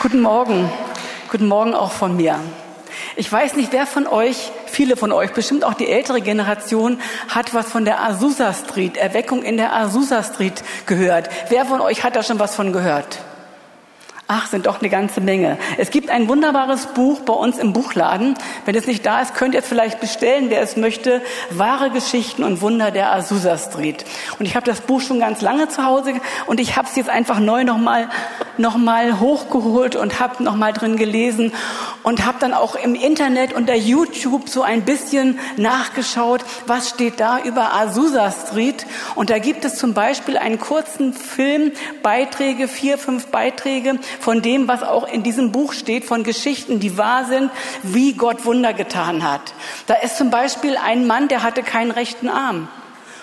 Guten Morgen. Guten Morgen auch von mir. Ich weiß nicht, wer von euch, viele von euch, bestimmt auch die ältere Generation, hat was von der Azusa Street, Erweckung in der Azusa Street gehört. Wer von euch hat da schon was von gehört? Ach, sind doch eine ganze Menge. Es gibt ein wunderbares Buch bei uns im Buchladen. Wenn es nicht da ist, könnt ihr es vielleicht bestellen, wer es möchte. Wahre Geschichten und Wunder der Azusa Street. Und ich habe das Buch schon ganz lange zu Hause und ich habe es jetzt einfach neu nochmal noch mal hochgeholt und habe nochmal drin gelesen und habe dann auch im Internet unter YouTube so ein bisschen nachgeschaut, was steht da über Azusa Street. Und da gibt es zum Beispiel einen kurzen Film, Beiträge, vier, fünf Beiträge von dem, was auch in diesem Buch steht, von Geschichten, die wahr sind, wie Gott Wunder getan hat. Da ist zum Beispiel ein Mann, der hatte keinen rechten Arm.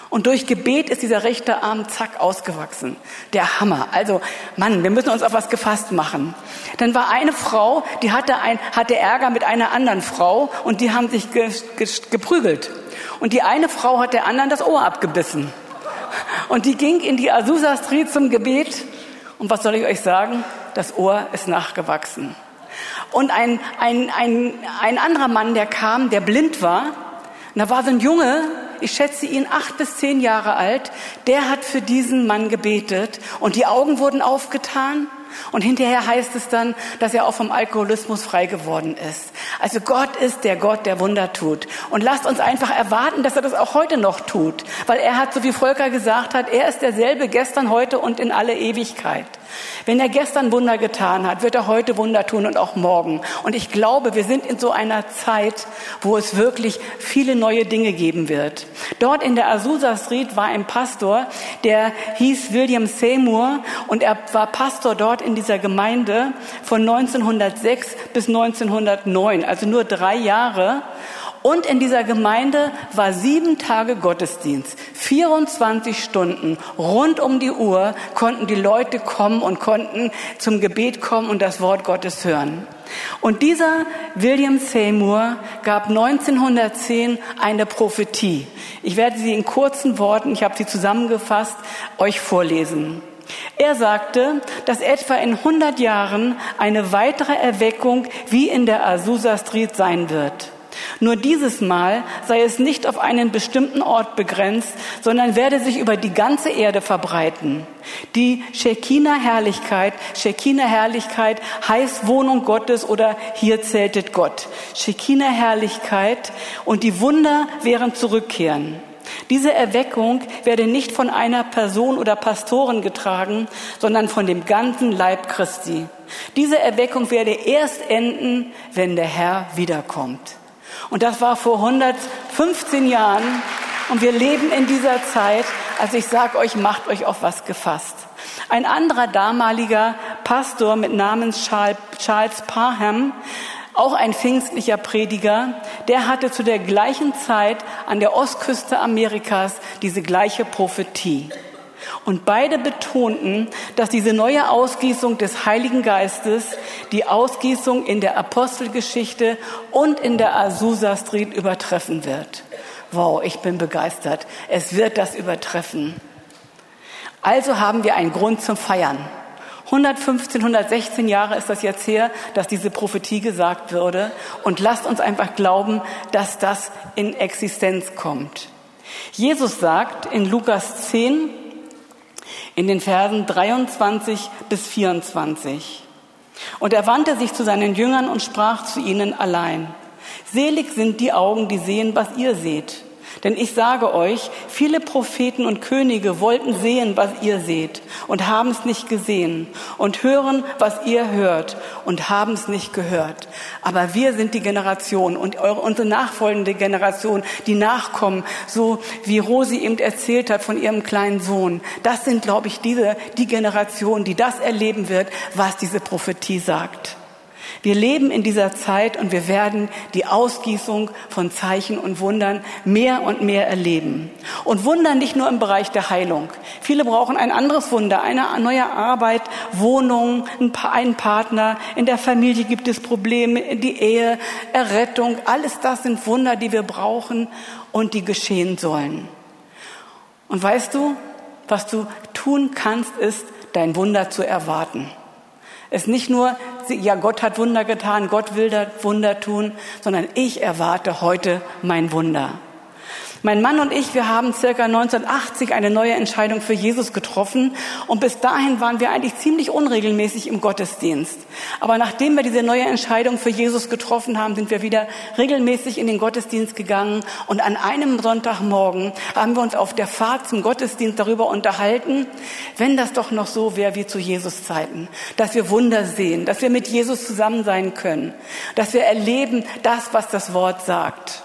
Und durch Gebet ist dieser rechte Arm zack ausgewachsen. Der Hammer. Also, Mann, wir müssen uns auf was gefasst machen. Dann war eine Frau, die hatte, ein, hatte Ärger mit einer anderen Frau und die haben sich ge, ge, geprügelt. Und die eine Frau hat der anderen das Ohr abgebissen. Und die ging in die Azusa Street zum Gebet. Und was soll ich euch sagen? Das Ohr ist nachgewachsen. Und ein, ein, ein, ein anderer Mann, der kam, der blind war, da war so ein Junge, ich schätze ihn acht bis zehn Jahre alt, der hat für diesen Mann gebetet und die Augen wurden aufgetan und hinterher heißt es dann, dass er auch vom Alkoholismus frei geworden ist. Also Gott ist der Gott, der Wunder tut. Und lasst uns einfach erwarten, dass er das auch heute noch tut. Weil er hat, so wie Volker gesagt hat, er ist derselbe gestern, heute und in alle Ewigkeit. Wenn er gestern Wunder getan hat, wird er heute Wunder tun und auch morgen. Und ich glaube, wir sind in so einer Zeit, wo es wirklich viele neue Dinge geben wird. Dort in der Azusa Street war ein Pastor, der hieß William Seymour und er war Pastor dort in dieser Gemeinde von 1906 bis 1909, also nur drei Jahre. Und in dieser Gemeinde war sieben Tage Gottesdienst. 24 Stunden rund um die Uhr konnten die Leute kommen und konnten zum Gebet kommen und das Wort Gottes hören. Und dieser William Seymour gab 1910 eine Prophetie. Ich werde sie in kurzen Worten, ich habe sie zusammengefasst, euch vorlesen. Er sagte, dass etwa in 100 Jahren eine weitere Erweckung wie in der Azusa Street sein wird. Nur dieses Mal sei es nicht auf einen bestimmten Ort begrenzt, sondern werde sich über die ganze Erde verbreiten. Die Shekinah-Herrlichkeit, Shekinah-Herrlichkeit heißt Wohnung Gottes oder hier zeltet Gott. Shekinah-Herrlichkeit und die Wunder wären zurückkehren. Diese Erweckung werde nicht von einer Person oder Pastoren getragen, sondern von dem ganzen Leib Christi. Diese Erweckung werde erst enden, wenn der Herr wiederkommt. Und das war vor 115 Jahren. Und wir leben in dieser Zeit. Also ich sage euch, macht euch auf was gefasst. Ein anderer damaliger Pastor mit Namen Charles Parham, auch ein pfingstlicher Prediger, der hatte zu der gleichen Zeit an der Ostküste Amerikas diese gleiche Prophetie. Und beide betonten, dass diese neue Ausgießung des Heiligen Geistes die Ausgießung in der Apostelgeschichte und in der Azusa Street übertreffen wird. Wow, ich bin begeistert. Es wird das übertreffen. Also haben wir einen Grund zum Feiern. 115, 116 Jahre ist das jetzt her, dass diese Prophetie gesagt wurde. Und lasst uns einfach glauben, dass das in Existenz kommt. Jesus sagt in Lukas 10, in den Versen 23 bis 24. Und er wandte sich zu seinen Jüngern und sprach zu ihnen allein. Selig sind die Augen, die sehen, was ihr seht. Denn ich sage euch, viele Propheten und Könige wollten sehen, was ihr seht und haben es nicht gesehen und hören, was ihr hört und haben es nicht gehört. Aber wir sind die Generation und eure, unsere nachfolgende Generation, die nachkommen, so wie Rosi eben erzählt hat von ihrem kleinen Sohn. Das sind, glaube ich, diese, die Generation, die das erleben wird, was diese Prophetie sagt. Wir leben in dieser Zeit und wir werden die Ausgießung von Zeichen und Wundern mehr und mehr erleben. Und Wunder nicht nur im Bereich der Heilung. Viele brauchen ein anderes Wunder, eine neue Arbeit, Wohnung, einen Partner. In der Familie gibt es Probleme, die Ehe, Errettung. Alles das sind Wunder, die wir brauchen und die geschehen sollen. Und weißt du, was du tun kannst, ist, dein Wunder zu erwarten. Es nicht nur, ja, Gott hat Wunder getan, Gott will das Wunder tun, sondern ich erwarte heute mein Wunder. Mein Mann und ich, wir haben circa 1980 eine neue Entscheidung für Jesus getroffen und bis dahin waren wir eigentlich ziemlich unregelmäßig im Gottesdienst. Aber nachdem wir diese neue Entscheidung für Jesus getroffen haben, sind wir wieder regelmäßig in den Gottesdienst gegangen und an einem Sonntagmorgen haben wir uns auf der Fahrt zum Gottesdienst darüber unterhalten, wenn das doch noch so wäre wie zu Jesus Zeiten, dass wir Wunder sehen, dass wir mit Jesus zusammen sein können, dass wir erleben das, was das Wort sagt.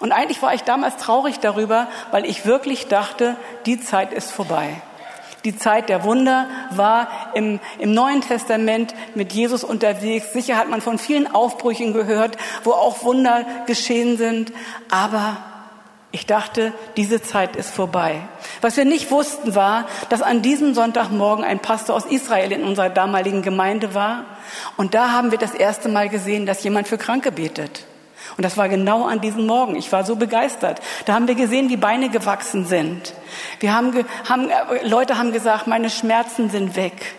Und eigentlich war ich damals traurig darüber, weil ich wirklich dachte, die Zeit ist vorbei. Die Zeit der Wunder war im, im Neuen Testament mit Jesus unterwegs. Sicher hat man von vielen Aufbrüchen gehört, wo auch Wunder geschehen sind. Aber ich dachte, diese Zeit ist vorbei. Was wir nicht wussten war, dass an diesem Sonntagmorgen ein Pastor aus Israel in unserer damaligen Gemeinde war. Und da haben wir das erste Mal gesehen, dass jemand für Kranke betet. Und das war genau an diesem Morgen. Ich war so begeistert. Da haben wir gesehen, wie Beine gewachsen sind. Wir haben, haben, äh, Leute haben gesagt, meine Schmerzen sind weg.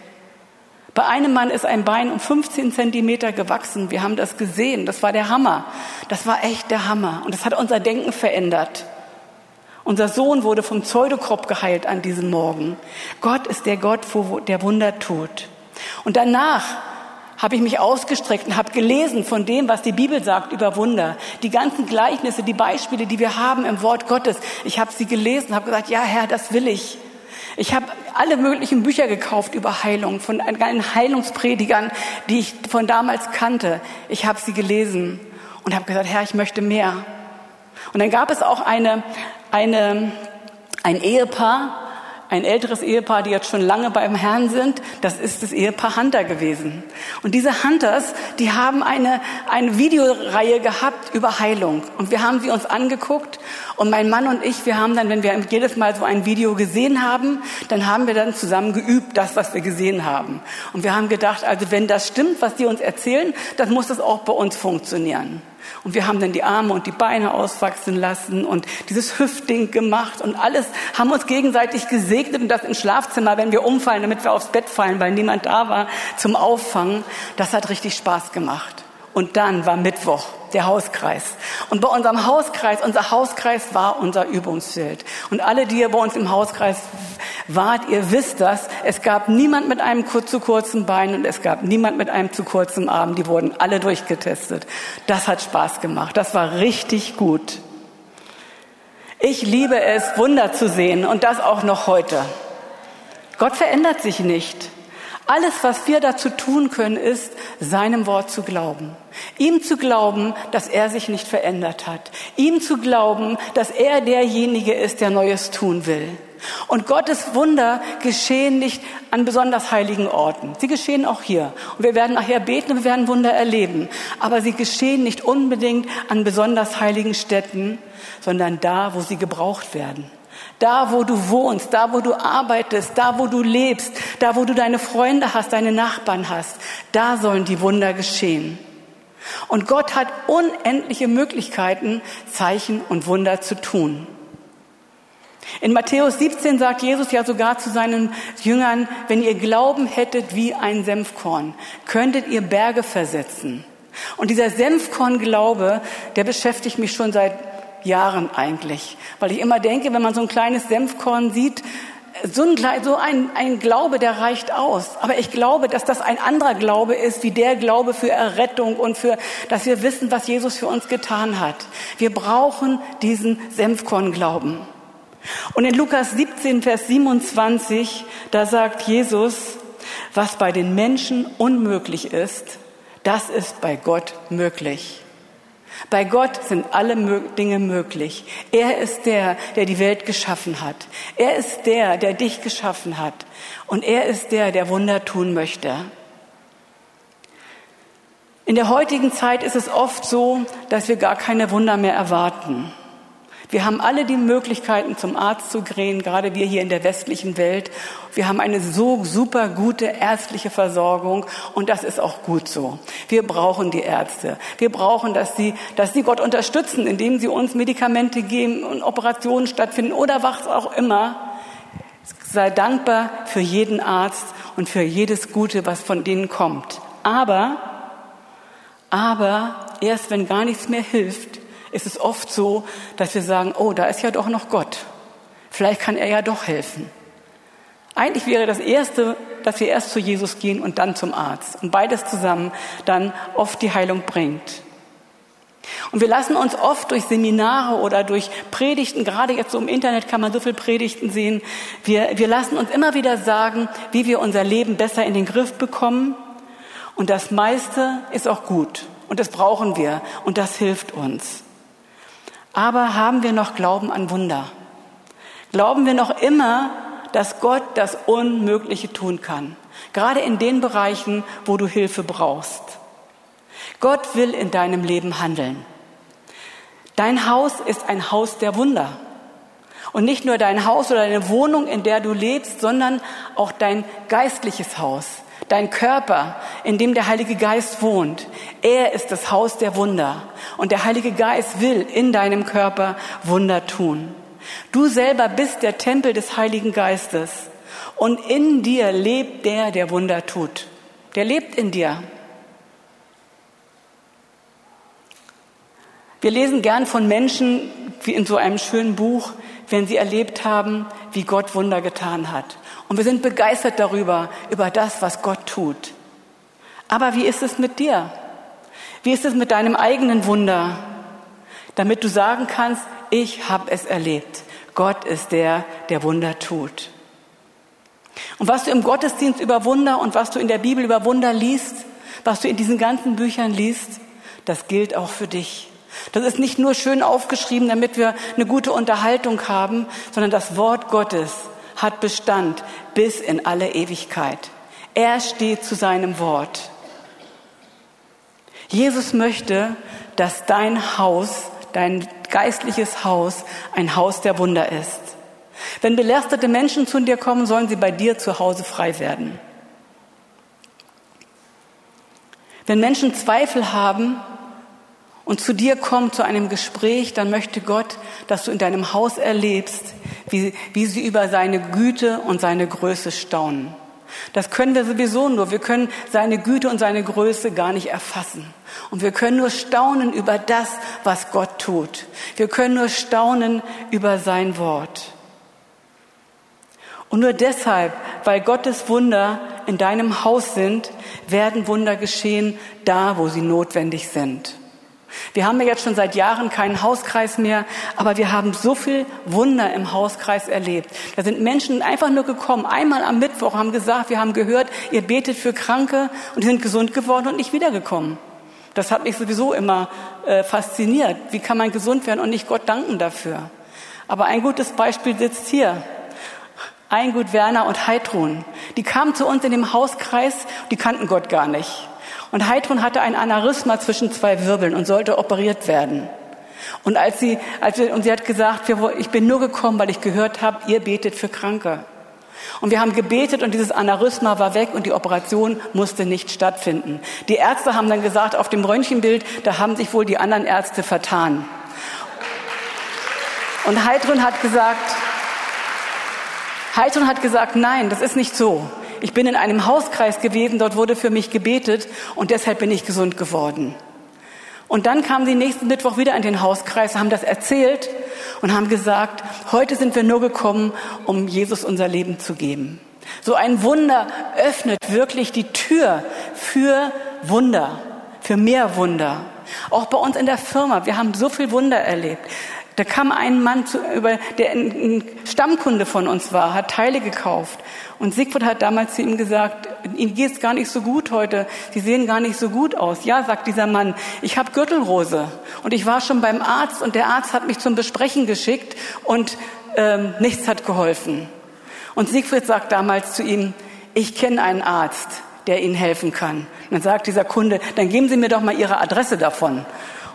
Bei einem Mann ist ein Bein um 15 Zentimeter gewachsen. Wir haben das gesehen. Das war der Hammer. Das war echt der Hammer. Und das hat unser Denken verändert. Unser Sohn wurde vom Pseudokop geheilt an diesem Morgen. Gott ist der Gott, der Wunder tut. Und danach habe ich mich ausgestreckt und habe gelesen von dem, was die Bibel sagt über Wunder. Die ganzen Gleichnisse, die Beispiele, die wir haben im Wort Gottes. Ich habe sie gelesen, habe gesagt, ja Herr, das will ich. Ich habe alle möglichen Bücher gekauft über Heilung von allen Heilungspredigern, die ich von damals kannte. Ich habe sie gelesen und habe gesagt, Herr, ich möchte mehr. Und dann gab es auch eine, eine, ein Ehepaar, ein älteres Ehepaar, die jetzt schon lange beim Herrn sind. Das ist das Ehepaar Hunter gewesen. Und diese Hunters, die haben eine, eine Videoreihe gehabt über Heilung. Und wir haben sie uns angeguckt. Und mein Mann und ich, wir haben dann, wenn wir jedes Mal so ein Video gesehen haben, dann haben wir dann zusammen geübt, das, was wir gesehen haben. Und wir haben gedacht, also wenn das stimmt, was die uns erzählen, dann muss das auch bei uns funktionieren. Und wir haben dann die Arme und die Beine auswachsen lassen und dieses Hüftding gemacht und alles haben uns gegenseitig gesegnet und das im Schlafzimmer, wenn wir umfallen, damit wir aufs Bett fallen, weil niemand da war zum Auffangen. Das hat richtig Spaß gemacht. Und dann war Mittwoch der Hauskreis. Und bei unserem Hauskreis, unser Hauskreis war unser Übungsfeld. Und alle, die ihr bei uns im Hauskreis wart, ihr wisst das, es gab niemand mit einem zu kurzen Bein und es gab niemand mit einem zu kurzen Arm. Die wurden alle durchgetestet. Das hat Spaß gemacht. Das war richtig gut. Ich liebe es, Wunder zu sehen und das auch noch heute. Gott verändert sich nicht. Alles, was wir dazu tun können, ist, seinem Wort zu glauben. Ihm zu glauben, dass er sich nicht verändert hat. Ihm zu glauben, dass er derjenige ist, der Neues tun will. Und Gottes Wunder geschehen nicht an besonders heiligen Orten. Sie geschehen auch hier. Und wir werden nachher beten und wir werden Wunder erleben. Aber sie geschehen nicht unbedingt an besonders heiligen Städten, sondern da, wo sie gebraucht werden. Da, wo du wohnst, da, wo du arbeitest, da, wo du lebst, da, wo du deine Freunde hast, deine Nachbarn hast, da sollen die Wunder geschehen. Und Gott hat unendliche Möglichkeiten, Zeichen und Wunder zu tun. In Matthäus 17 sagt Jesus ja sogar zu seinen Jüngern, wenn ihr Glauben hättet wie ein Senfkorn, könntet ihr Berge versetzen. Und dieser Senfkorn-Glaube, der beschäftigt mich schon seit Jahren eigentlich. Weil ich immer denke, wenn man so ein kleines Senfkorn sieht, so ein, so ein, ein Glaube, der reicht aus. Aber ich glaube, dass das ein anderer Glaube ist, wie der Glaube für Errettung und für, dass wir wissen, was Jesus für uns getan hat. Wir brauchen diesen Senfkornglauben. Und in Lukas 17, Vers 27, da sagt Jesus, was bei den Menschen unmöglich ist, das ist bei Gott möglich. Bei Gott sind alle Dinge möglich. Er ist der, der die Welt geschaffen hat. Er ist der, der dich geschaffen hat. Und er ist der, der Wunder tun möchte. In der heutigen Zeit ist es oft so, dass wir gar keine Wunder mehr erwarten. Wir haben alle die Möglichkeiten, zum Arzt zu gehen, gerade wir hier in der westlichen Welt. Wir haben eine so super gute ärztliche Versorgung und das ist auch gut so. Wir brauchen die Ärzte. Wir brauchen, dass sie, dass sie Gott unterstützen, indem sie uns Medikamente geben und Operationen stattfinden oder was auch immer. Sei dankbar für jeden Arzt und für jedes Gute, was von denen kommt. Aber, aber erst wenn gar nichts mehr hilft, ist es oft so, dass wir sagen, oh, da ist ja doch noch Gott. Vielleicht kann er ja doch helfen. Eigentlich wäre das Erste, dass wir erst zu Jesus gehen und dann zum Arzt. Und beides zusammen dann oft die Heilung bringt. Und wir lassen uns oft durch Seminare oder durch Predigten, gerade jetzt so im Internet kann man so viel Predigten sehen, wir, wir lassen uns immer wieder sagen, wie wir unser Leben besser in den Griff bekommen. Und das meiste ist auch gut. Und das brauchen wir. Und das hilft uns. Aber haben wir noch Glauben an Wunder? Glauben wir noch immer, dass Gott das Unmögliche tun kann? Gerade in den Bereichen, wo du Hilfe brauchst. Gott will in deinem Leben handeln. Dein Haus ist ein Haus der Wunder. Und nicht nur dein Haus oder deine Wohnung, in der du lebst, sondern auch dein geistliches Haus, dein Körper, in dem der Heilige Geist wohnt. Er ist das Haus der Wunder. Und der Heilige Geist will in deinem Körper Wunder tun. Du selber bist der Tempel des Heiligen Geistes. Und in dir lebt der, der Wunder tut. Der lebt in dir. Wir lesen gern von Menschen, wie in so einem schönen Buch, wenn sie erlebt haben, wie Gott Wunder getan hat. Und wir sind begeistert darüber, über das, was Gott tut. Aber wie ist es mit dir? Wie ist es mit deinem eigenen Wunder? Damit du sagen kannst, ich habe es erlebt. Gott ist der, der Wunder tut. Und was du im Gottesdienst über Wunder und was du in der Bibel über Wunder liest, was du in diesen ganzen Büchern liest, das gilt auch für dich. Das ist nicht nur schön aufgeschrieben, damit wir eine gute Unterhaltung haben, sondern das Wort Gottes hat Bestand bis in alle Ewigkeit. Er steht zu seinem Wort. Jesus möchte, dass dein Haus, dein geistliches Haus, ein Haus der Wunder ist. Wenn belastete Menschen zu dir kommen, sollen sie bei dir zu Hause frei werden. Wenn Menschen Zweifel haben, und zu dir kommt zu einem Gespräch, dann möchte Gott, dass du in deinem Haus erlebst, wie, wie sie über seine Güte und seine Größe staunen. Das können wir sowieso nur. Wir können seine Güte und seine Größe gar nicht erfassen. Und wir können nur staunen über das, was Gott tut. Wir können nur staunen über sein Wort. Und nur deshalb, weil Gottes Wunder in deinem Haus sind, werden Wunder geschehen da, wo sie notwendig sind. Wir haben ja jetzt schon seit Jahren keinen Hauskreis mehr, aber wir haben so viel Wunder im Hauskreis erlebt. Da sind Menschen einfach nur gekommen, einmal am Mittwoch, haben gesagt, wir haben gehört, ihr betet für Kranke und sind gesund geworden und nicht wiedergekommen. Das hat mich sowieso immer äh, fasziniert. Wie kann man gesund werden und nicht Gott danken dafür? Aber ein gutes Beispiel sitzt hier. Eingut Werner und Heidrun. Die kamen zu uns in dem Hauskreis, die kannten Gott gar nicht. Und Heidrun hatte ein Aneurysma zwischen zwei Wirbeln und sollte operiert werden. Und als sie, als wir, und sie hat gesagt, ich bin nur gekommen, weil ich gehört habe, ihr betet für Kranke. Und wir haben gebetet und dieses Aneurysma war weg und die Operation musste nicht stattfinden. Die Ärzte haben dann gesagt, auf dem Röntgenbild, da haben sich wohl die anderen Ärzte vertan. Und Heidrun hat gesagt, Heidrun hat gesagt, nein, das ist nicht so. Ich bin in einem Hauskreis gewesen, dort wurde für mich gebetet und deshalb bin ich gesund geworden. Und dann kamen sie nächsten Mittwoch wieder in den Hauskreis, haben das erzählt und haben gesagt, heute sind wir nur gekommen, um Jesus unser Leben zu geben. So ein Wunder öffnet wirklich die Tür für Wunder, für mehr Wunder. Auch bei uns in der Firma, wir haben so viel Wunder erlebt. Da kam ein Mann, zu, über, der ein Stammkunde von uns war, hat Teile gekauft. Und Siegfried hat damals zu ihm gesagt, Ihnen geht es gar nicht so gut heute. Sie sehen gar nicht so gut aus. Ja, sagt dieser Mann, ich habe Gürtelrose. Und ich war schon beim Arzt und der Arzt hat mich zum Besprechen geschickt und ähm, nichts hat geholfen. Und Siegfried sagt damals zu ihm, ich kenne einen Arzt, der Ihnen helfen kann. Und dann sagt dieser Kunde, dann geben Sie mir doch mal Ihre Adresse davon.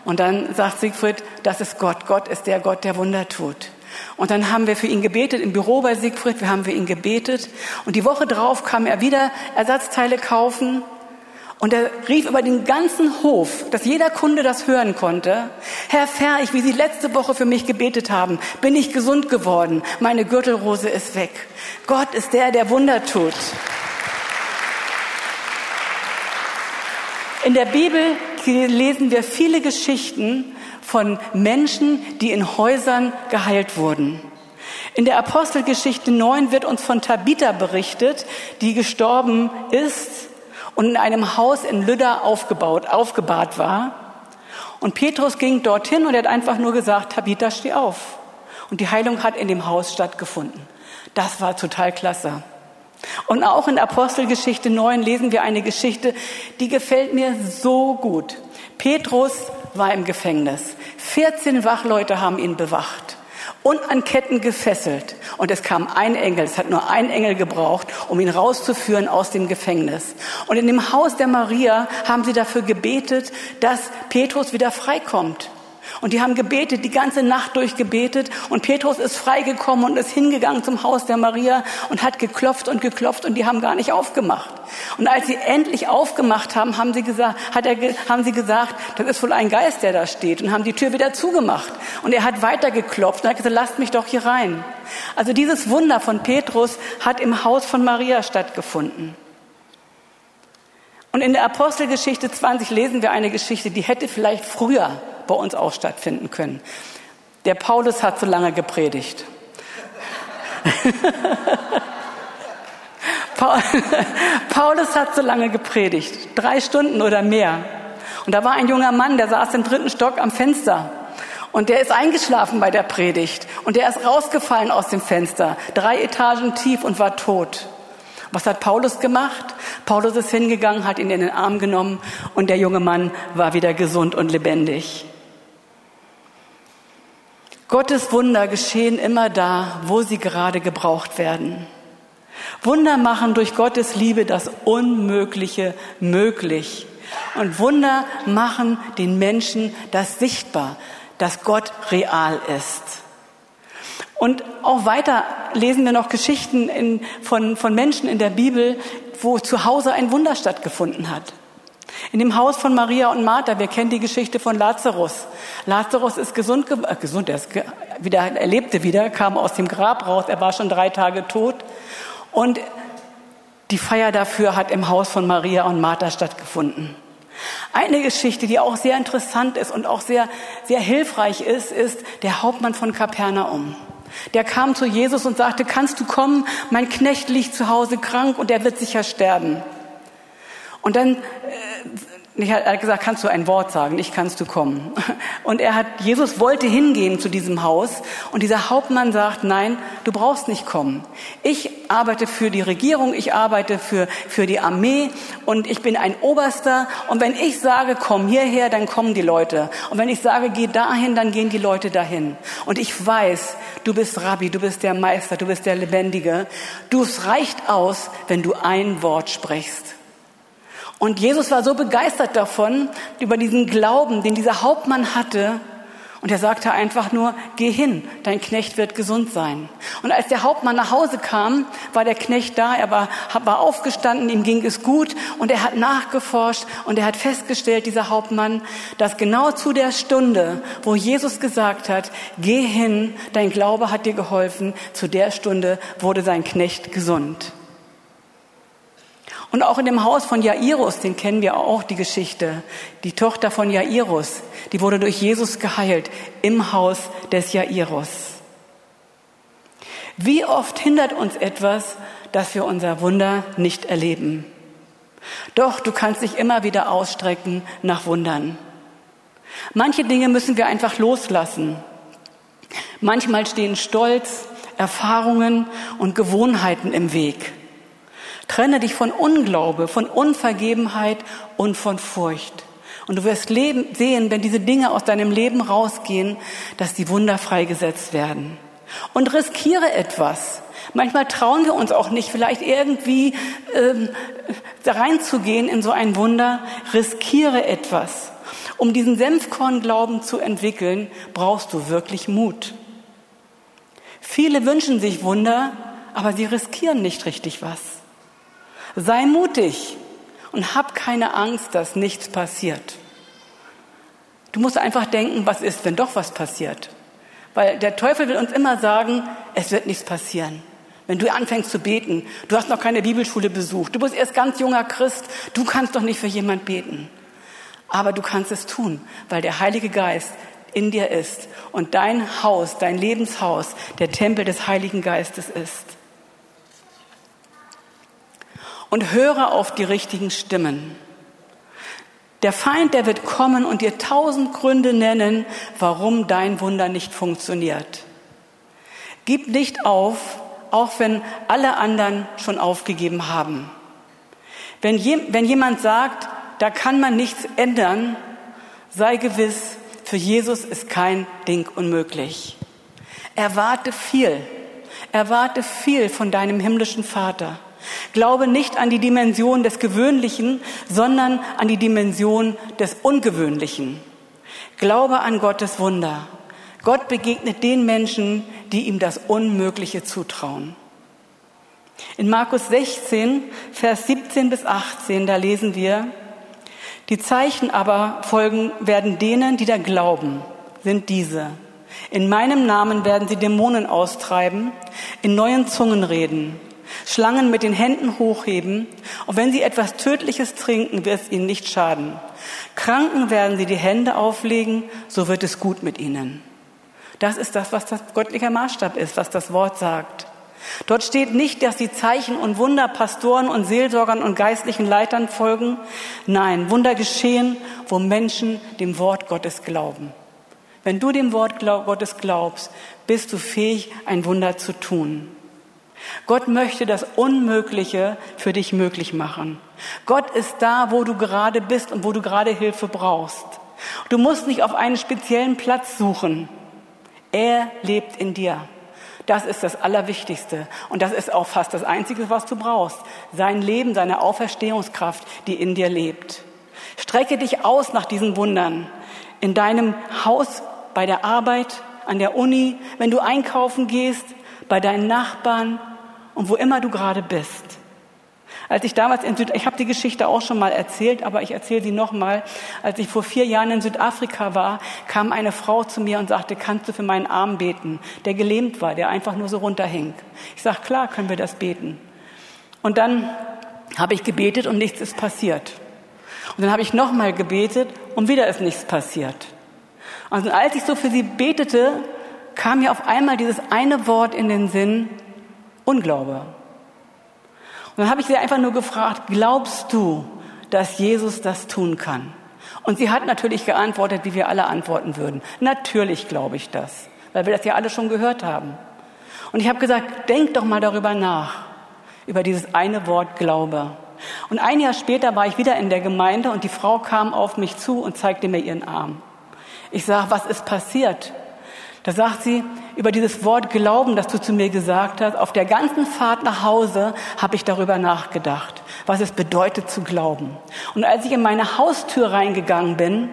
Und dann sagt Siegfried, das ist Gott. Gott ist der Gott, der Wunder tut. Und dann haben wir für ihn gebetet im Büro bei Siegfried, wir haben für ihn gebetet. Und die Woche drauf kam er wieder Ersatzteile kaufen. Und er rief über den ganzen Hof, dass jeder Kunde das hören konnte. Herr Ferch, wie Sie letzte Woche für mich gebetet haben, bin ich gesund geworden. Meine Gürtelrose ist weg. Gott ist der, der Wunder tut. In der Bibel lesen wir viele Geschichten von Menschen, die in Häusern geheilt wurden. In der Apostelgeschichte 9 wird uns von Tabitha berichtet, die gestorben ist und in einem Haus in Lydda aufgebaut, aufgebahrt war. Und Petrus ging dorthin und er hat einfach nur gesagt, Tabitha, steh auf. Und die Heilung hat in dem Haus stattgefunden. Das war total klasse. Und auch in Apostelgeschichte 9 lesen wir eine Geschichte, die gefällt mir so gut. Petrus war im Gefängnis. 14 Wachleute haben ihn bewacht und an Ketten gefesselt. Und es kam ein Engel, es hat nur ein Engel gebraucht, um ihn rauszuführen aus dem Gefängnis. Und in dem Haus der Maria haben sie dafür gebetet, dass Petrus wieder freikommt. Und die haben gebetet, die ganze Nacht durchgebetet. Und Petrus ist freigekommen und ist hingegangen zum Haus der Maria und hat geklopft und geklopft und die haben gar nicht aufgemacht. Und als sie endlich aufgemacht haben, haben sie gesagt, hat er, haben sie gesagt, das ist wohl ein Geist, der da steht und haben die Tür wieder zugemacht. Und er hat weiter geklopft und hat gesagt, lasst mich doch hier rein. Also dieses Wunder von Petrus hat im Haus von Maria stattgefunden. Und in der Apostelgeschichte 20 lesen wir eine Geschichte, die hätte vielleicht früher bei uns auch stattfinden können. Der Paulus hat so lange gepredigt. Paulus hat so lange gepredigt, drei Stunden oder mehr. Und da war ein junger Mann, der saß im dritten Stock am Fenster. Und der ist eingeschlafen bei der Predigt. Und der ist rausgefallen aus dem Fenster, drei Etagen tief und war tot. Was hat Paulus gemacht? Paulus ist hingegangen, hat ihn in den Arm genommen und der junge Mann war wieder gesund und lebendig. Gottes Wunder geschehen immer da, wo sie gerade gebraucht werden. Wunder machen durch Gottes Liebe das Unmögliche möglich. Und Wunder machen den Menschen das sichtbar, dass Gott real ist. Und auch weiter lesen wir noch Geschichten in, von, von Menschen in der Bibel, wo zu Hause ein Wunder stattgefunden hat. In dem Haus von Maria und Martha, wir kennen die Geschichte von Lazarus. Lazarus ist gesund, äh, gesund, er ist wieder, er lebte wieder, kam aus dem Grab raus, er war schon drei Tage tot. Und die Feier dafür hat im Haus von Maria und Martha stattgefunden. Eine Geschichte, die auch sehr interessant ist und auch sehr, sehr hilfreich ist, ist der Hauptmann von Kapernaum. Der kam zu Jesus und sagte, kannst du kommen? Mein Knecht liegt zu Hause krank und er wird sicher sterben. Und dann äh, er hat gesagt, kannst du ein Wort sagen, ich kannst du kommen. Und er hat, Jesus wollte hingehen zu diesem Haus und dieser Hauptmann sagt, nein, du brauchst nicht kommen. Ich arbeite für die Regierung, ich arbeite für, für die Armee und ich bin ein Oberster und wenn ich sage, komm hierher, dann kommen die Leute. Und wenn ich sage, geh dahin, dann gehen die Leute dahin. Und ich weiß, du bist Rabbi, du bist der Meister, du bist der Lebendige. Du, es reicht aus, wenn du ein Wort sprichst. Und Jesus war so begeistert davon, über diesen Glauben, den dieser Hauptmann hatte. Und er sagte einfach nur, geh hin, dein Knecht wird gesund sein. Und als der Hauptmann nach Hause kam, war der Knecht da, er war, war aufgestanden, ihm ging es gut und er hat nachgeforscht und er hat festgestellt, dieser Hauptmann, dass genau zu der Stunde, wo Jesus gesagt hat, geh hin, dein Glaube hat dir geholfen, zu der Stunde wurde sein Knecht gesund. Und auch in dem Haus von Jairus, den kennen wir auch die Geschichte. Die Tochter von Jairus, die wurde durch Jesus geheilt im Haus des Jairus. Wie oft hindert uns etwas, dass wir unser Wunder nicht erleben? Doch du kannst dich immer wieder ausstrecken nach Wundern. Manche Dinge müssen wir einfach loslassen. Manchmal stehen Stolz, Erfahrungen und Gewohnheiten im Weg. Trenne dich von Unglaube, von Unvergebenheit und von Furcht. Und du wirst leben, sehen, wenn diese Dinge aus deinem Leben rausgehen, dass die Wunder freigesetzt werden. Und riskiere etwas. Manchmal trauen wir uns auch nicht, vielleicht irgendwie ähm, reinzugehen in so ein Wunder. Riskiere etwas. Um diesen Senfkornglauben zu entwickeln, brauchst du wirklich Mut. Viele wünschen sich Wunder, aber sie riskieren nicht richtig was. Sei mutig und hab keine Angst, dass nichts passiert. Du musst einfach denken, was ist, wenn doch was passiert? Weil der Teufel will uns immer sagen, es wird nichts passieren. Wenn du anfängst zu beten, du hast noch keine Bibelschule besucht, du bist erst ganz junger Christ, du kannst doch nicht für jemand beten. Aber du kannst es tun, weil der Heilige Geist in dir ist und dein Haus, dein Lebenshaus, der Tempel des Heiligen Geistes ist. Und höre auf die richtigen Stimmen. Der Feind, der wird kommen und dir tausend Gründe nennen, warum dein Wunder nicht funktioniert. Gib nicht auf, auch wenn alle anderen schon aufgegeben haben. Wenn, je, wenn jemand sagt, da kann man nichts ändern, sei gewiss, für Jesus ist kein Ding unmöglich. Erwarte viel. Erwarte viel von deinem himmlischen Vater. Glaube nicht an die Dimension des Gewöhnlichen, sondern an die Dimension des Ungewöhnlichen. Glaube an Gottes Wunder. Gott begegnet den Menschen, die ihm das Unmögliche zutrauen. In Markus 16, Vers 17 bis 18, da lesen wir, die Zeichen aber folgen, werden denen, die da glauben, sind diese. In meinem Namen werden sie Dämonen austreiben, in neuen Zungen reden, Schlangen mit den Händen hochheben, und wenn sie etwas Tödliches trinken, wird es ihnen nicht schaden. Kranken werden sie die Hände auflegen, so wird es gut mit ihnen. Das ist das, was das göttliche Maßstab ist, was das Wort sagt. Dort steht nicht, dass die Zeichen und Wunder Pastoren und Seelsorgern und geistlichen Leitern folgen. Nein, Wunder geschehen, wo Menschen dem Wort Gottes glauben. Wenn du dem Wort Gottes glaubst, bist du fähig, ein Wunder zu tun. Gott möchte das Unmögliche für dich möglich machen. Gott ist da, wo du gerade bist und wo du gerade Hilfe brauchst. Du musst nicht auf einen speziellen Platz suchen. Er lebt in dir. Das ist das Allerwichtigste. Und das ist auch fast das Einzige, was du brauchst. Sein Leben, seine Auferstehungskraft, die in dir lebt. Strecke dich aus nach diesen Wundern. In deinem Haus, bei der Arbeit, an der Uni, wenn du einkaufen gehst, bei deinen Nachbarn und wo immer du gerade bist. Als ich damals in Süd, ich habe die Geschichte auch schon mal erzählt, aber ich erzähle sie nochmal. Als ich vor vier Jahren in Südafrika war, kam eine Frau zu mir und sagte, kannst du für meinen Arm beten, der gelähmt war, der einfach nur so runterhing. Ich sage, klar, können wir das beten. Und dann habe ich gebetet und nichts ist passiert. Und dann habe ich nochmal gebetet und wieder ist nichts passiert. Und als ich so für sie betete, kam mir auf einmal dieses eine Wort in den Sinn, Unglaube. Und dann habe ich sie einfach nur gefragt, glaubst du, dass Jesus das tun kann? Und sie hat natürlich geantwortet, wie wir alle antworten würden. Natürlich glaube ich das, weil wir das ja alle schon gehört haben. Und ich habe gesagt, denk doch mal darüber nach, über dieses eine Wort Glaube. Und ein Jahr später war ich wieder in der Gemeinde und die Frau kam auf mich zu und zeigte mir ihren Arm. Ich sage, was ist passiert? Da sagt sie, über dieses Wort Glauben, das du zu mir gesagt hast, auf der ganzen Fahrt nach Hause habe ich darüber nachgedacht, was es bedeutet zu glauben. Und als ich in meine Haustür reingegangen bin,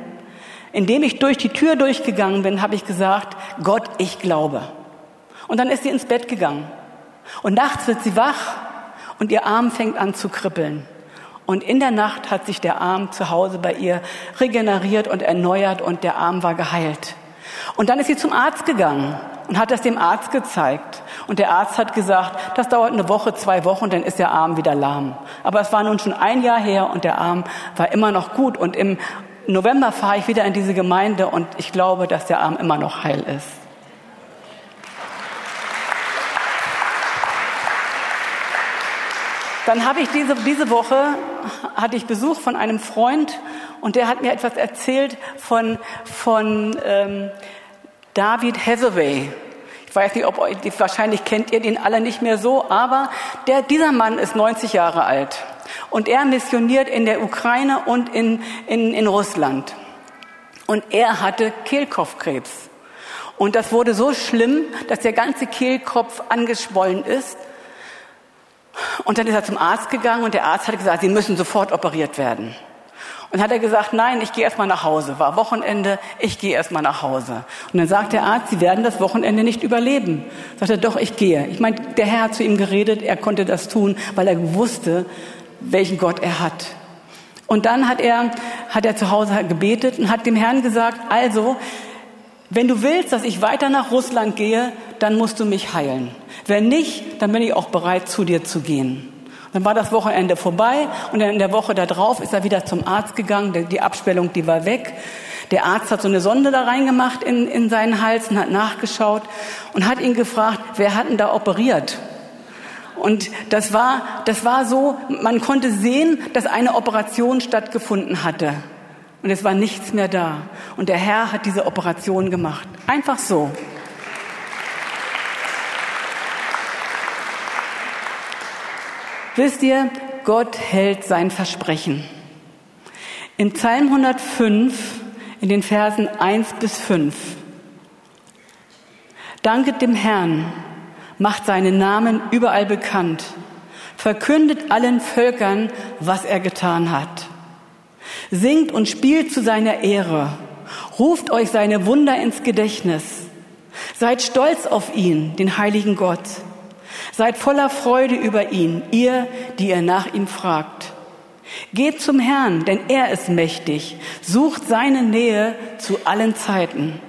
indem ich durch die Tür durchgegangen bin, habe ich gesagt, Gott, ich glaube. Und dann ist sie ins Bett gegangen. Und nachts wird sie wach und ihr Arm fängt an zu kribbeln. Und in der Nacht hat sich der Arm zu Hause bei ihr regeneriert und erneuert und der Arm war geheilt. Und dann ist sie zum Arzt gegangen und hat das dem Arzt gezeigt. Und der Arzt hat gesagt, das dauert eine Woche, zwei Wochen, dann ist der Arm wieder lahm. Aber es war nun schon ein Jahr her und der Arm war immer noch gut. Und im November fahre ich wieder in diese Gemeinde und ich glaube, dass der Arm immer noch heil ist. Dann habe ich diese, diese Woche hatte ich Besuch von einem Freund und der hat mir etwas erzählt von, von ähm, David Hathaway. Ich weiß nicht, ob euch, wahrscheinlich kennt ihr den alle nicht mehr so, aber der, dieser Mann ist 90 Jahre alt und er missioniert in der Ukraine und in, in, in Russland. Und er hatte Kehlkopfkrebs. Und das wurde so schlimm, dass der ganze Kehlkopf angeschwollen ist. Und dann ist er zum Arzt gegangen und der Arzt hat gesagt, Sie müssen sofort operiert werden. Und hat er gesagt, nein, ich gehe erstmal nach Hause. War Wochenende, ich gehe erstmal nach Hause. Und dann sagt der Arzt, Sie werden das Wochenende nicht überleben. Sagt er, doch, ich gehe. Ich meine, der Herr hat zu ihm geredet, er konnte das tun, weil er wusste, welchen Gott er hat. Und dann hat er, hat er zu Hause gebetet und hat dem Herrn gesagt, also, wenn du willst, dass ich weiter nach Russland gehe, dann musst du mich heilen. Wenn nicht, dann bin ich auch bereit, zu dir zu gehen. Dann war das Wochenende vorbei und in der Woche darauf ist er wieder zum Arzt gegangen. Die Abspellung, die war weg. Der Arzt hat so eine Sonde da reingemacht in, in seinen Hals und hat nachgeschaut und hat ihn gefragt, wer hat denn da operiert? Und das war, das war so, man konnte sehen, dass eine Operation stattgefunden hatte. Und es war nichts mehr da. Und der Herr hat diese Operation gemacht. Einfach so. Wisst ihr, Gott hält sein Versprechen. Im Psalm 105, in den Versen 1 bis 5. Danket dem Herrn, macht seinen Namen überall bekannt, verkündet allen Völkern, was er getan hat. Singt und spielt zu seiner Ehre, ruft euch seine Wunder ins Gedächtnis. Seid stolz auf ihn, den heiligen Gott. Seid voller Freude über ihn, ihr, die ihr nach ihm fragt. Geht zum Herrn, denn er ist mächtig. Sucht seine Nähe zu allen Zeiten.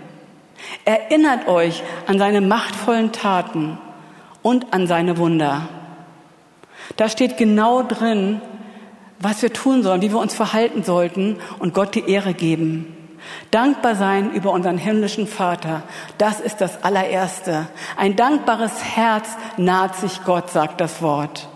Erinnert euch an seine machtvollen Taten und an seine Wunder. Da steht genau drin, was wir tun sollen, wie wir uns verhalten sollten und Gott die Ehre geben. Dankbar sein über unseren himmlischen Vater, das ist das allererste. Ein dankbares Herz naht sich Gott, sagt das Wort.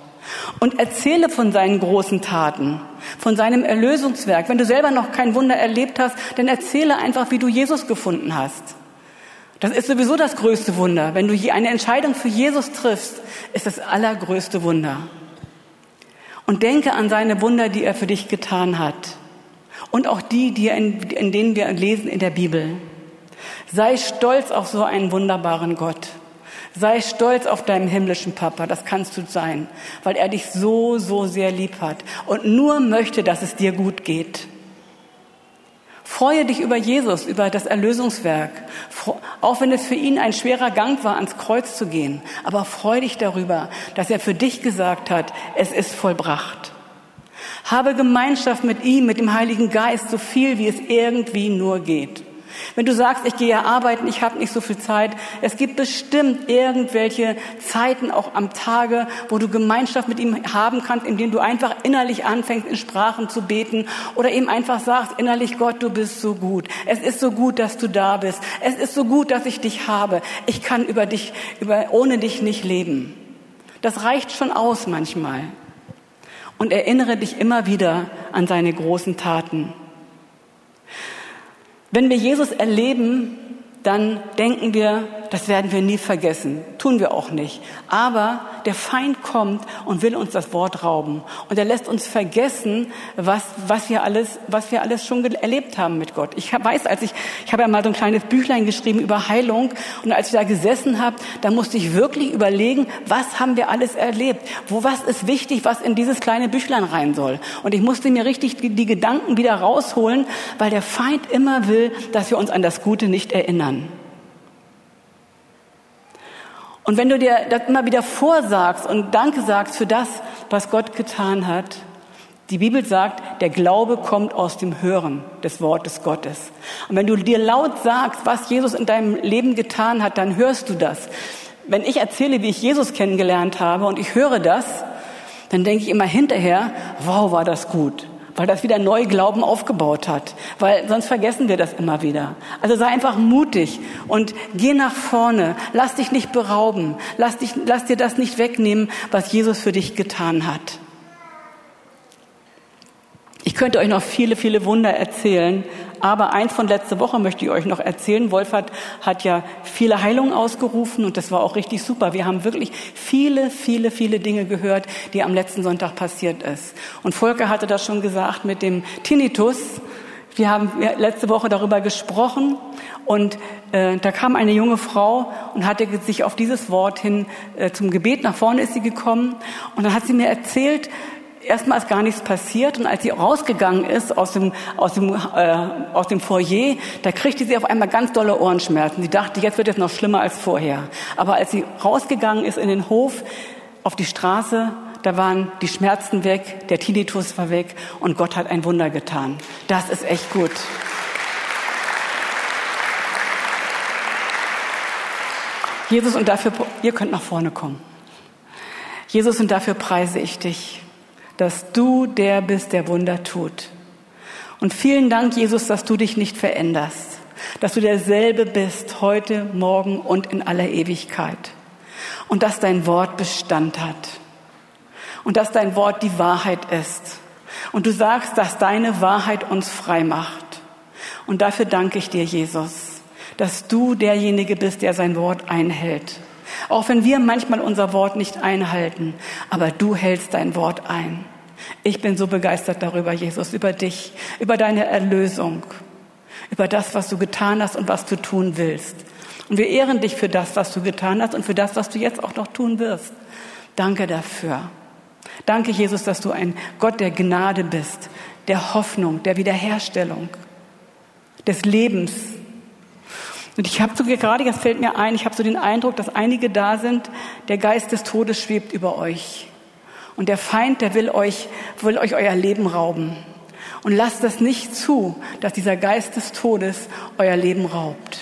Und erzähle von seinen großen Taten, von seinem Erlösungswerk. Wenn du selber noch kein Wunder erlebt hast, dann erzähle einfach, wie du Jesus gefunden hast. Das ist sowieso das größte Wunder. Wenn du eine Entscheidung für Jesus triffst, ist das allergrößte Wunder. Und denke an seine Wunder, die er für dich getan hat und auch die, die in, in denen wir lesen in der Bibel. Sei stolz auf so einen wunderbaren Gott. Sei stolz auf deinen himmlischen Papa, das kannst du sein, weil er dich so, so sehr lieb hat und nur möchte, dass es dir gut geht. Freue dich über Jesus, über das Erlösungswerk, auch wenn es für ihn ein schwerer Gang war, ans Kreuz zu gehen. Aber freue dich darüber, dass er für dich gesagt hat, es ist vollbracht. Habe Gemeinschaft mit ihm, mit dem Heiligen Geist, so viel wie es irgendwie nur geht. Wenn du sagst, ich gehe arbeiten, ich habe nicht so viel Zeit, es gibt bestimmt irgendwelche Zeiten auch am Tage, wo du Gemeinschaft mit ihm haben kannst, in denen du einfach innerlich anfängst, in Sprachen zu beten oder eben einfach sagst innerlich, Gott, du bist so gut. Es ist so gut, dass du da bist. Es ist so gut, dass ich dich habe. Ich kann über dich, über, ohne dich nicht leben. Das reicht schon aus manchmal und erinnere dich immer wieder an seine großen Taten. Wenn wir Jesus erleben, dann denken wir, das werden wir nie vergessen. Tun wir auch nicht. Aber der Feind kommt und will uns das Wort rauben. Und er lässt uns vergessen, was, was, wir, alles, was wir alles schon erlebt haben mit Gott. Ich weiß, als ich, ich habe ja mal so ein kleines Büchlein geschrieben über Heilung. Und als ich da gesessen habe, da musste ich wirklich überlegen, was haben wir alles erlebt? Wo, was ist wichtig, was in dieses kleine Büchlein rein soll? Und ich musste mir richtig die, die Gedanken wieder rausholen, weil der Feind immer will, dass wir uns an das Gute nicht erinnern. Und wenn du dir das immer wieder vorsagst und Danke sagst für das, was Gott getan hat, die Bibel sagt, der Glaube kommt aus dem Hören des Wortes Gottes. Und wenn du dir laut sagst, was Jesus in deinem Leben getan hat, dann hörst du das. Wenn ich erzähle, wie ich Jesus kennengelernt habe und ich höre das, dann denke ich immer hinterher, wow, war das gut weil das wieder neu Glauben aufgebaut hat, weil sonst vergessen wir das immer wieder. Also sei einfach mutig und geh nach vorne, lass dich nicht berauben, lass, dich, lass dir das nicht wegnehmen, was Jesus für dich getan hat. Ich könnte euch noch viele, viele Wunder erzählen, aber eins von letzter Woche möchte ich euch noch erzählen. Wolfert hat ja viele Heilungen ausgerufen und das war auch richtig super. Wir haben wirklich viele, viele, viele Dinge gehört, die am letzten Sonntag passiert ist. Und Volker hatte das schon gesagt mit dem Tinnitus. Wir haben letzte Woche darüber gesprochen und äh, da kam eine junge Frau und hatte sich auf dieses Wort hin äh, zum Gebet nach vorne ist sie gekommen und dann hat sie mir erzählt, erstmal ist gar nichts passiert und als sie rausgegangen ist aus dem, aus dem, äh, aus dem Foyer, da kriegte sie auf einmal ganz dolle Ohrenschmerzen. Sie dachte, jetzt wird es noch schlimmer als vorher. Aber als sie rausgegangen ist in den Hof, auf die Straße, da waren die Schmerzen weg, der Tinnitus war weg und Gott hat ein Wunder getan. Das ist echt gut. Jesus und dafür, ihr könnt nach vorne kommen. Jesus, und dafür preise ich dich, dass du der bist, der Wunder tut. Und vielen Dank, Jesus, dass du dich nicht veränderst, dass du derselbe bist heute, morgen und in aller Ewigkeit. Und dass dein Wort Bestand hat. Und dass dein Wort die Wahrheit ist. Und du sagst, dass deine Wahrheit uns frei macht. Und dafür danke ich dir, Jesus, dass du derjenige bist, der sein Wort einhält. Auch wenn wir manchmal unser Wort nicht einhalten, aber du hältst dein Wort ein. Ich bin so begeistert darüber, Jesus, über dich, über deine Erlösung, über das, was du getan hast und was du tun willst. Und wir ehren dich für das, was du getan hast und für das, was du jetzt auch noch tun wirst. Danke dafür. Danke, Jesus, dass du ein Gott der Gnade bist, der Hoffnung, der Wiederherstellung, des Lebens, und ich habe so gerade, das fällt mir ein, ich habe so den Eindruck, dass einige da sind, der Geist des Todes schwebt über euch. Und der Feind, der will euch, will euch euer Leben rauben. Und lasst das nicht zu, dass dieser Geist des Todes euer Leben raubt.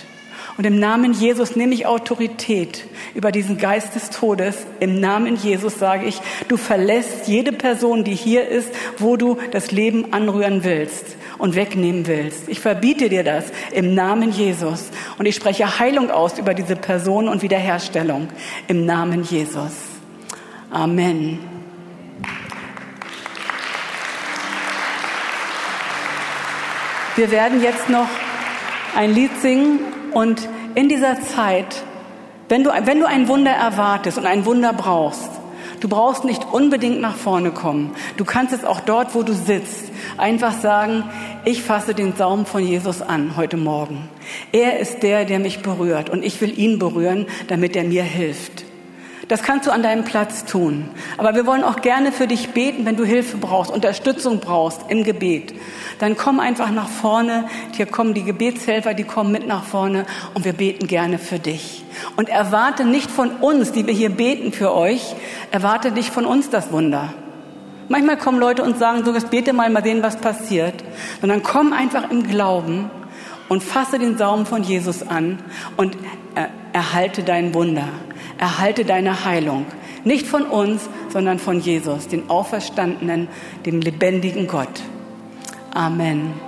Und im Namen Jesus nehme ich Autorität über diesen Geist des Todes. Im Namen Jesus sage ich, du verlässt jede Person, die hier ist, wo du das Leben anrühren willst und wegnehmen willst. Ich verbiete dir das im Namen Jesus. Und ich spreche Heilung aus über diese Person und Wiederherstellung im Namen Jesus. Amen. Wir werden jetzt noch ein Lied singen und in dieser Zeit, wenn du, wenn du ein Wunder erwartest und ein Wunder brauchst, du brauchst nicht unbedingt nach vorne kommen. Du kannst es auch dort, wo du sitzt, einfach sagen, ich fasse den Saum von Jesus an heute Morgen. Er ist der, der mich berührt und ich will ihn berühren, damit er mir hilft. Das kannst du an deinem Platz tun. Aber wir wollen auch gerne für dich beten, wenn du Hilfe brauchst, Unterstützung brauchst im Gebet. Dann komm einfach nach vorne. Hier kommen die Gebetshelfer, die kommen mit nach vorne und wir beten gerne für dich. Und erwarte nicht von uns, die wir hier beten für euch, erwarte nicht von uns das Wunder. Manchmal kommen Leute und sagen so, jetzt bete mal, mal sehen, was passiert. Sondern komm einfach im Glauben und fasse den Saum von Jesus an und erhalte dein Wunder, erhalte deine Heilung. Nicht von uns, sondern von Jesus, den Auferstandenen, dem lebendigen Gott. Amen.